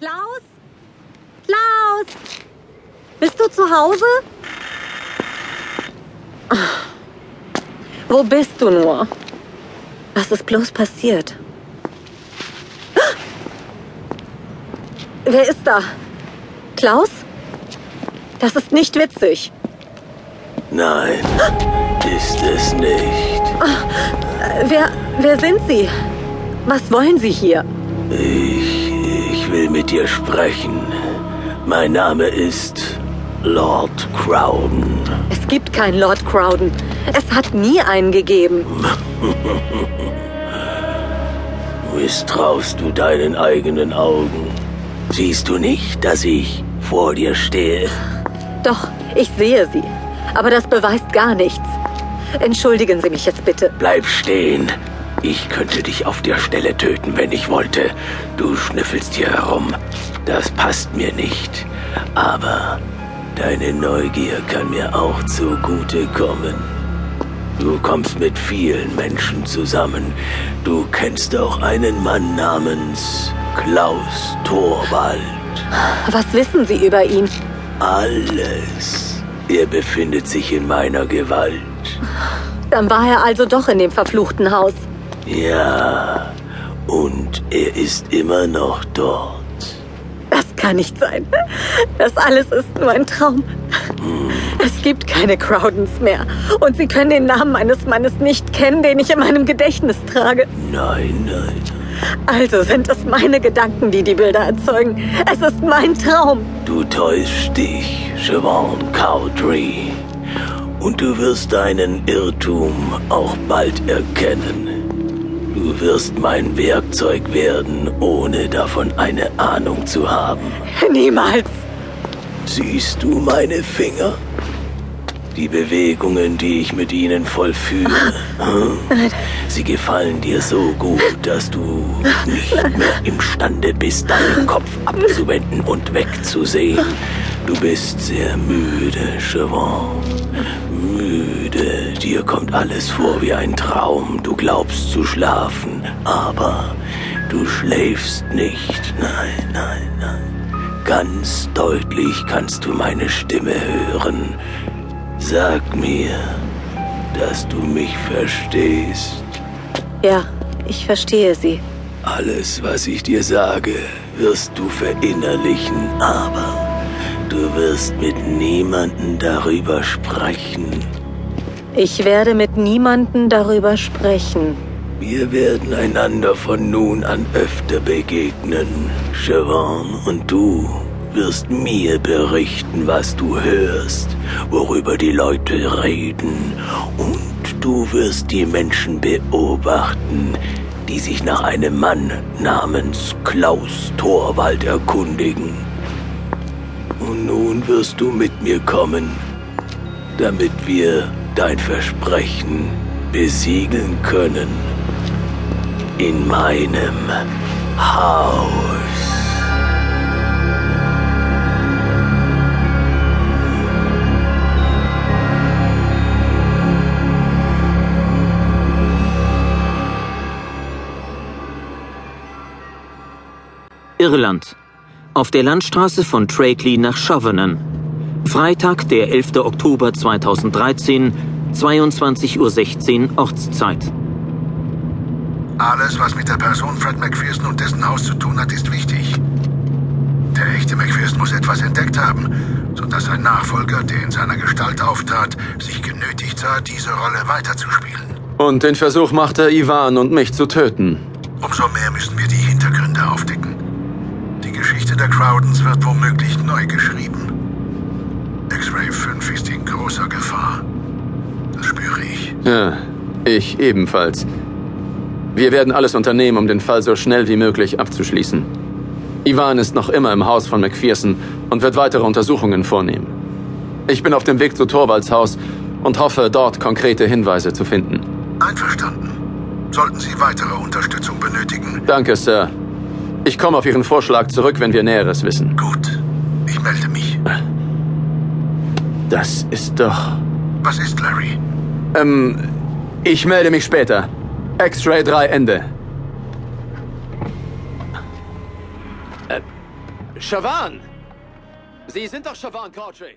Klaus? Klaus? Bist du zu Hause? Wo bist du nur? Was ist bloß passiert? Wer ist da? Klaus? Das ist nicht witzig. Nein, ist es nicht. Wer, wer sind Sie? Was wollen Sie hier? Ich, ich will mit dir sprechen. Mein Name ist Lord Crowden. Es gibt keinen Lord Crowden. Es hat nie einen gegeben. Misstraust du deinen eigenen Augen? Siehst du nicht, dass ich vor dir stehe? Doch, ich sehe Sie. Aber das beweist gar nichts. Entschuldigen Sie mich jetzt bitte. Bleib stehen. Ich könnte dich auf der Stelle töten, wenn ich wollte. Du schnüffelst hier herum. Das passt mir nicht. Aber deine Neugier kann mir auch zugute kommen. Du kommst mit vielen Menschen zusammen. Du kennst auch einen Mann namens Klaus Thorwald. Was wissen Sie über ihn? Alles. Er befindet sich in meiner Gewalt. Dann war er also doch in dem verfluchten Haus. Ja, und er ist immer noch dort. Das kann nicht sein. Das alles ist nur ein Traum. Es gibt keine Crowdens mehr. Und Sie können den Namen eines Mannes nicht kennen, den ich in meinem Gedächtnis trage. Nein, nein. Also sind es meine Gedanken, die die Bilder erzeugen. Es ist mein Traum. Du täuschst dich, Siobhan Cowdrey. Und du wirst deinen Irrtum auch bald erkennen. Du wirst mein Werkzeug werden, ohne davon eine Ahnung zu haben. Niemals. Siehst du meine Finger? Die Bewegungen, die ich mit ihnen vollführe. Hm? Sie gefallen dir so gut, dass du nicht mehr imstande bist, deinen Kopf abzuwenden und wegzusehen. Du bist sehr müde, Siobhan. Müde. Dir kommt alles vor wie ein Traum. Du glaubst zu schlafen, aber du schläfst nicht. Nein, nein, nein. Ganz deutlich kannst du meine Stimme hören. Sag mir, dass du mich verstehst. Ja, ich verstehe Sie. Alles, was ich dir sage, wirst du verinnerlichen, aber du wirst mit niemandem darüber sprechen. Ich werde mit niemandem darüber sprechen. Wir werden einander von nun an öfter begegnen, Siobhan, und du wirst mir berichten, was du hörst, worüber die Leute reden, und du wirst die Menschen beobachten, die sich nach einem Mann namens Klaus Thorwald erkundigen. Und nun wirst du mit mir kommen, damit wir dein Versprechen besiegeln können. In meinem Haus. Irland. Auf der Landstraße von Trakeley nach Chauvenon. Freitag, der 11. Oktober 2013, 22.16 Uhr Ortszeit. Alles, was mit der Person Fred McPherson und dessen Haus zu tun hat, ist wichtig. Der echte McPherson muss etwas entdeckt haben, sodass sein Nachfolger, der in seiner Gestalt auftrat, sich genötigt sah, diese Rolle weiterzuspielen. Und den Versuch machte, Ivan und mich zu töten. Umso mehr müssen wir die Hintergründe aufdecken. Der Crowdens wird womöglich neu geschrieben. X-Ray 5 ist in großer Gefahr. Das spüre ich. Ja, ich ebenfalls. Wir werden alles unternehmen, um den Fall so schnell wie möglich abzuschließen. Ivan ist noch immer im Haus von McPherson und wird weitere Untersuchungen vornehmen. Ich bin auf dem Weg zu Torvalds Haus und hoffe, dort konkrete Hinweise zu finden. Einverstanden. Sollten Sie weitere Unterstützung benötigen? Danke, Sir. Ich komme auf Ihren Vorschlag zurück, wenn wir Näheres wissen. Gut. Ich melde mich. Das ist doch... Was ist, Larry? Ähm, ich melde mich später. X-Ray 3 Ende. Äh, Shavan! Sie sind doch Shavan Caudry!